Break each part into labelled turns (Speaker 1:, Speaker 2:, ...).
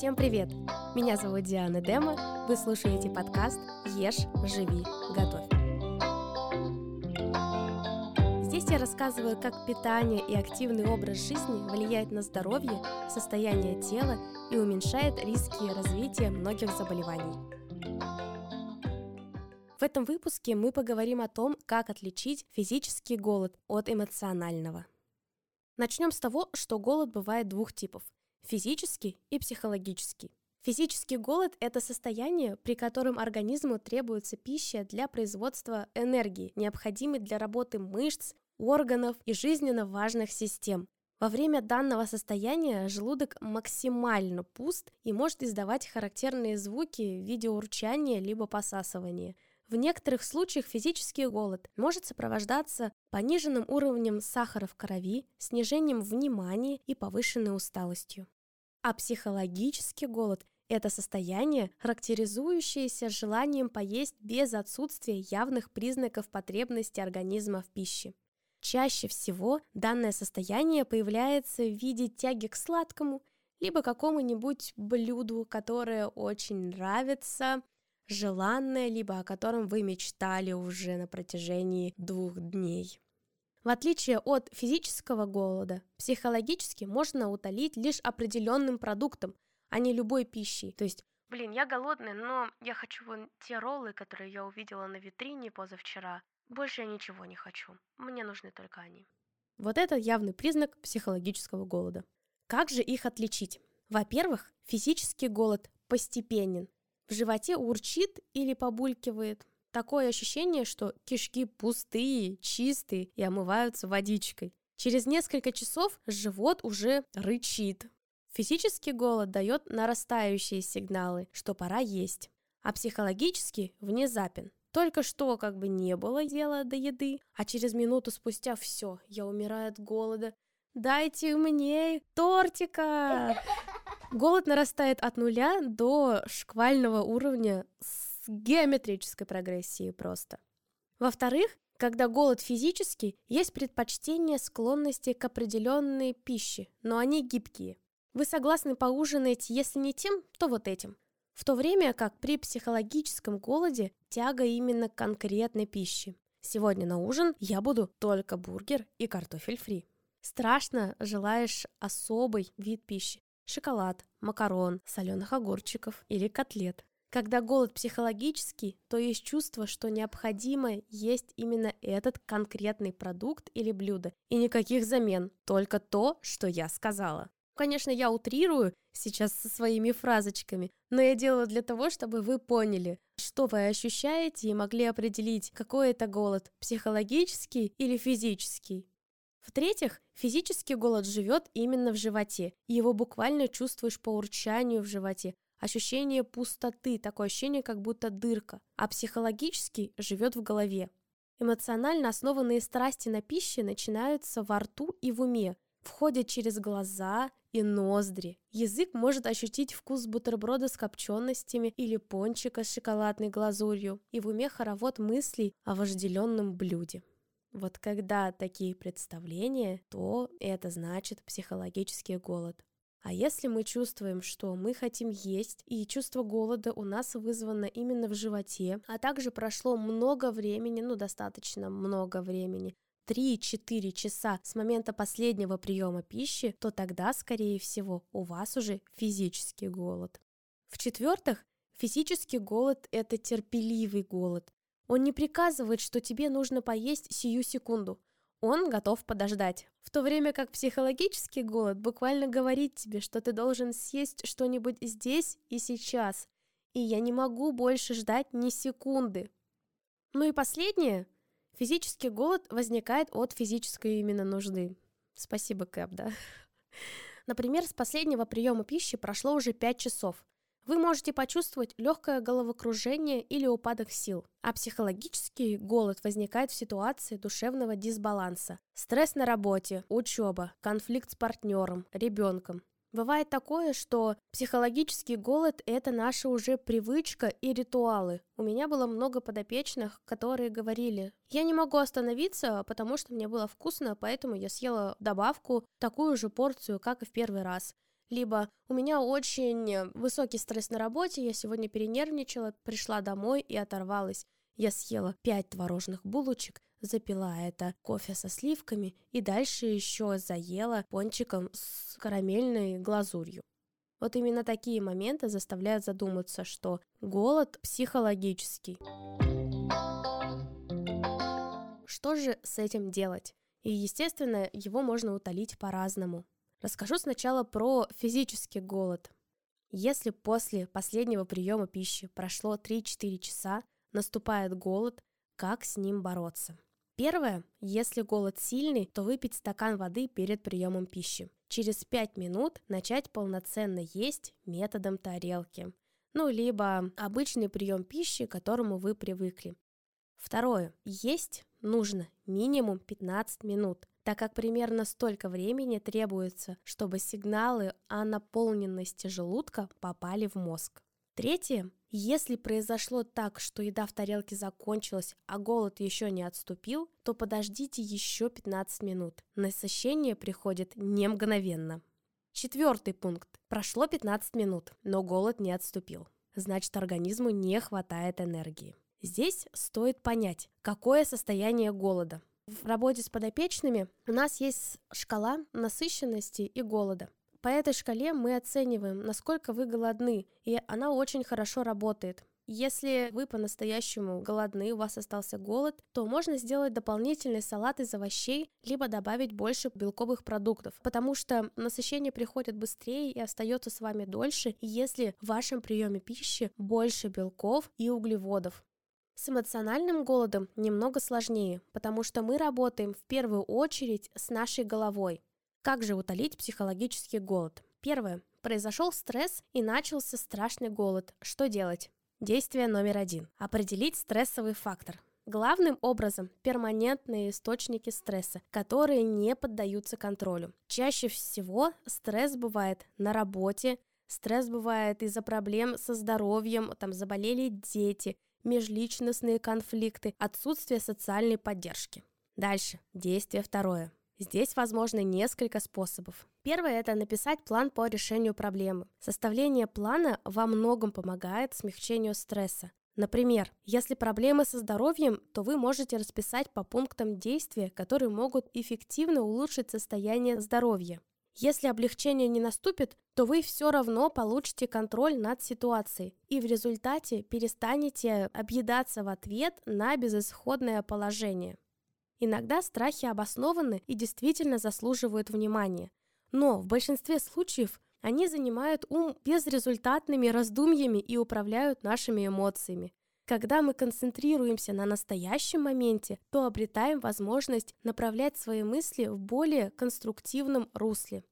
Speaker 1: Всем привет! Меня зовут Диана Дема. Вы слушаете подкаст «Ешь, живи, готовь». Здесь я рассказываю, как питание и активный образ жизни влияет на здоровье, состояние тела и уменьшает риски развития многих заболеваний. В этом выпуске мы поговорим о том, как отличить физический голод от эмоционального. Начнем с того, что голод бывает двух типов – физический и психологический. Физический голод – это состояние, при котором организму требуется пища для производства энергии, необходимой для работы мышц, органов и жизненно важных систем. Во время данного состояния желудок максимально пуст и может издавать характерные звуки в виде урчания либо посасывания. В некоторых случаях физический голод может сопровождаться пониженным уровнем сахара в крови, снижением внимания и повышенной усталостью. А психологический голод – это состояние, характеризующееся желанием поесть без отсутствия явных признаков потребности организма в пище. Чаще всего данное состояние появляется в виде тяги к сладкому, либо какому-нибудь блюду, которое очень нравится, желанное, либо о котором вы мечтали уже на протяжении двух дней. В отличие от физического голода, психологически можно утолить лишь определенным продуктом, а не любой пищей. То есть, блин, я голодный, но я хочу вон те роллы, которые я увидела на витрине позавчера. Больше я ничего не хочу. Мне нужны только они. Вот это явный признак психологического голода. Как же их отличить? Во-первых, физический голод постепенен. В животе урчит или побулькивает, Такое ощущение, что кишки пустые, чистые и омываются водичкой. Через несколько часов живот уже рычит. Физический голод дает нарастающие сигналы, что пора есть, а психологический внезапен. Только что как бы не было дела до еды, а через минуту спустя все, я умираю от голода. Дайте мне тортика! Голод нарастает от нуля до шквального уровня с геометрической прогрессией просто. Во-вторых, когда голод физический, есть предпочтение склонности к определенной пище, но они гибкие. Вы согласны поужинать, если не тем, то вот этим. В то время как при психологическом голоде тяга именно к конкретной пище. Сегодня на ужин я буду только бургер и картофель фри. Страшно желаешь особый вид пищи. Шоколад, макарон, соленых огурчиков или котлет. Когда голод психологический, то есть чувство, что необходимо есть именно этот конкретный продукт или блюдо, и никаких замен, только то, что я сказала. Конечно, я утрирую сейчас со своими фразочками, но я делаю для того, чтобы вы поняли, что вы ощущаете и могли определить, какой это голод, психологический или физический. В-третьих, физический голод живет именно в животе, его буквально чувствуешь по урчанию в животе, ощущение пустоты, такое ощущение, как будто дырка, а психологически живет в голове. Эмоционально основанные страсти на пище начинаются во рту и в уме, входят через глаза и ноздри. Язык может ощутить вкус бутерброда с копченостями или пончика с шоколадной глазурью, и в уме хоровод мыслей о вожделенном блюде. Вот когда такие представления, то это значит психологический голод. А если мы чувствуем, что мы хотим есть, и чувство голода у нас вызвано именно в животе, а также прошло много времени, ну достаточно много времени, 3-4 часа с момента последнего приема пищи, то тогда, скорее всего, у вас уже физический голод. В-четвертых, физический голод – это терпеливый голод. Он не приказывает, что тебе нужно поесть сию секунду он готов подождать. В то время как психологический голод буквально говорит тебе, что ты должен съесть что-нибудь здесь и сейчас. И я не могу больше ждать ни секунды. Ну и последнее. Физический голод возникает от физической именно нужды. Спасибо, Кэп, да? Например, с последнего приема пищи прошло уже 5 часов. Вы можете почувствовать легкое головокружение или упадок сил, а психологический голод возникает в ситуации душевного дисбаланса. Стресс на работе, учеба, конфликт с партнером, ребенком. Бывает такое, что психологический голод – это наша уже привычка и ритуалы. У меня было много подопечных, которые говорили, я не могу остановиться, потому что мне было вкусно, поэтому я съела добавку, такую же порцию, как и в первый раз. Либо у меня очень высокий стресс на работе, я сегодня перенервничала, пришла домой и оторвалась. Я съела 5 творожных булочек, запила это кофе со сливками и дальше еще заела пончиком с карамельной глазурью. Вот именно такие моменты заставляют задуматься, что голод психологический. Что же с этим делать? И, естественно, его можно утолить по-разному. Расскажу сначала про физический голод. Если после последнего приема пищи прошло 3-4 часа, наступает голод, как с ним бороться? Первое, если голод сильный, то выпить стакан воды перед приемом пищи. Через 5 минут начать полноценно есть методом тарелки. Ну, либо обычный прием пищи, к которому вы привыкли. Второе. Есть нужно минимум 15 минут, так как примерно столько времени требуется, чтобы сигналы о наполненности желудка попали в мозг. Третье. Если произошло так, что еда в тарелке закончилась, а голод еще не отступил, то подождите еще 15 минут. Насыщение приходит не мгновенно. Четвертый пункт. Прошло 15 минут, но голод не отступил. Значит, организму не хватает энергии. Здесь стоит понять, какое состояние голода. В работе с подопечными у нас есть шкала насыщенности и голода. По этой шкале мы оцениваем, насколько вы голодны, и она очень хорошо работает. Если вы по-настоящему голодны, у вас остался голод, то можно сделать дополнительный салат из овощей, либо добавить больше белковых продуктов, потому что насыщение приходит быстрее и остается с вами дольше, если в вашем приеме пищи больше белков и углеводов. С эмоциональным голодом немного сложнее, потому что мы работаем в первую очередь с нашей головой. Как же утолить психологический голод? Первое. Произошел стресс и начался страшный голод. Что делать? Действие номер один. Определить стрессовый фактор. Главным образом перманентные источники стресса, которые не поддаются контролю. Чаще всего стресс бывает на работе, стресс бывает из-за проблем со здоровьем, там заболели дети, межличностные конфликты, отсутствие социальной поддержки. Дальше. Действие второе. Здесь возможно несколько способов. Первое – это написать план по решению проблемы. Составление плана во многом помогает смягчению стресса. Например, если проблемы со здоровьем, то вы можете расписать по пунктам действия, которые могут эффективно улучшить состояние здоровья. Если облегчение не наступит, то вы все равно получите контроль над ситуацией и в результате перестанете объедаться в ответ на безысходное положение. Иногда страхи обоснованы и действительно заслуживают внимания, но в большинстве случаев они занимают ум безрезультатными раздумьями и управляют нашими эмоциями. Когда мы концентрируемся на настоящем моменте, то обретаем возможность направлять свои мысли в более конструктивном русле.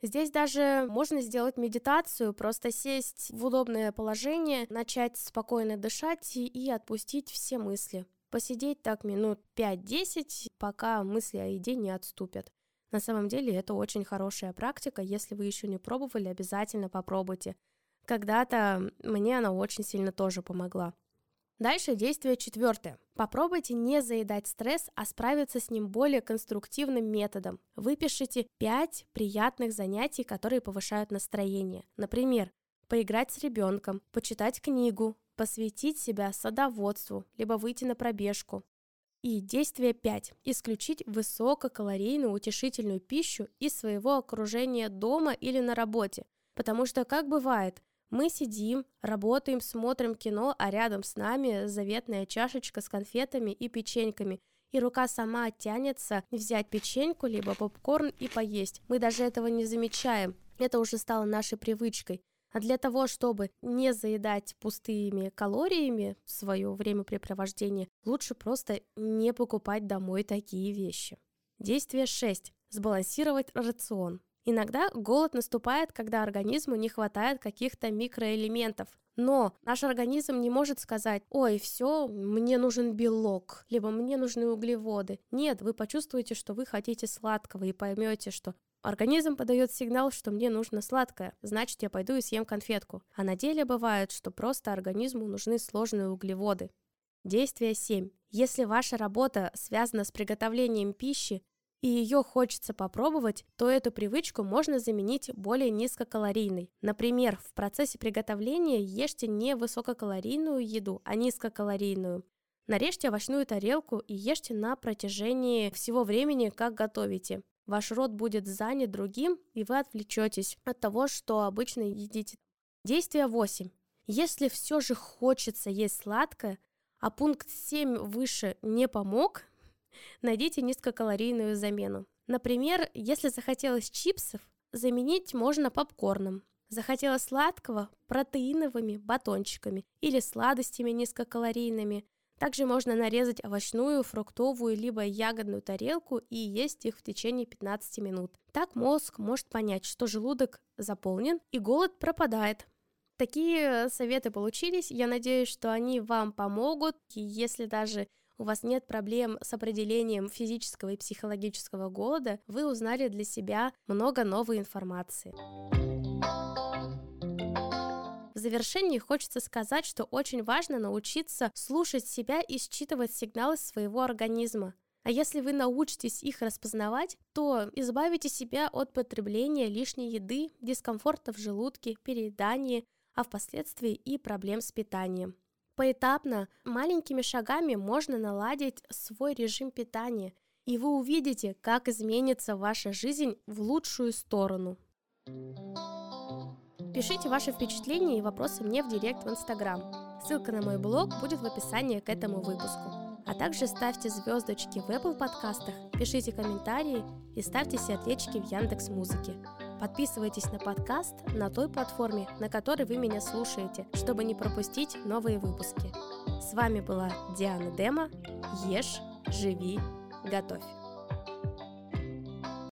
Speaker 1: Здесь даже можно сделать медитацию, просто сесть в удобное положение, начать спокойно дышать и отпустить все мысли. Посидеть так минут 5-10, пока мысли о еде не отступят. На самом деле это очень хорошая практика, если вы еще не пробовали, обязательно попробуйте. Когда-то мне она очень сильно тоже помогла. Дальше действие четвертое. Попробуйте не заедать стресс, а справиться с ним более конструктивным методом. Выпишите 5 приятных занятий, которые повышают настроение. Например, поиграть с ребенком, почитать книгу, посвятить себя садоводству, либо выйти на пробежку. И действие 5. Исключить высококалорийную утешительную пищу из своего окружения дома или на работе. Потому что, как бывает, мы сидим, работаем, смотрим кино, а рядом с нами заветная чашечка с конфетами и печеньками. И рука сама тянется взять печеньку, либо попкорн и поесть. Мы даже этого не замечаем. Это уже стало нашей привычкой. А для того, чтобы не заедать пустыми калориями свое времяпрепровождение, лучше просто не покупать домой такие вещи. Действие 6. Сбалансировать рацион. Иногда голод наступает, когда организму не хватает каких-то микроэлементов. Но наш организм не может сказать, ой, все, мне нужен белок, либо мне нужны углеводы. Нет, вы почувствуете, что вы хотите сладкого и поймете, что Организм подает сигнал, что мне нужно сладкое, значит я пойду и съем конфетку. А на деле бывает, что просто организму нужны сложные углеводы. Действие 7. Если ваша работа связана с приготовлением пищи, и ее хочется попробовать, то эту привычку можно заменить более низкокалорийной. Например, в процессе приготовления ешьте не высококалорийную еду, а низкокалорийную. Нарежьте овощную тарелку и ешьте на протяжении всего времени, как готовите. Ваш рот будет занят другим, и вы отвлечетесь от того, что обычно едите. Действие 8. Если все же хочется есть сладкое, а пункт 7 выше не помог, найдите низкокалорийную замену. Например, если захотелось чипсов, заменить можно попкорном. Захотелось сладкого – протеиновыми батончиками или сладостями низкокалорийными. Также можно нарезать овощную, фруктовую либо ягодную тарелку и есть их в течение 15 минут. Так мозг может понять, что желудок заполнен и голод пропадает. Такие советы получились. Я надеюсь, что они вам помогут. И если даже у вас нет проблем с определением физического и психологического голода, вы узнали для себя много новой информации. В завершении хочется сказать, что очень важно научиться слушать себя и считывать сигналы своего организма. А если вы научитесь их распознавать, то избавите себя от потребления лишней еды, дискомфорта в желудке, переедания, а впоследствии и проблем с питанием. Поэтапно, маленькими шагами можно наладить свой режим питания, и вы увидите, как изменится ваша жизнь в лучшую сторону. Пишите ваши впечатления и вопросы мне в директ в Инстаграм. Ссылка на мой блог будет в описании к этому выпуску. А также ставьте звездочки в Apple подкастах, пишите комментарии и ставьте сердечки в Яндекс Музыке. Подписывайтесь на подкаст на той платформе, на которой вы меня слушаете, чтобы не пропустить новые выпуски. С вами была Диана Дема. Ешь, живи, готовь.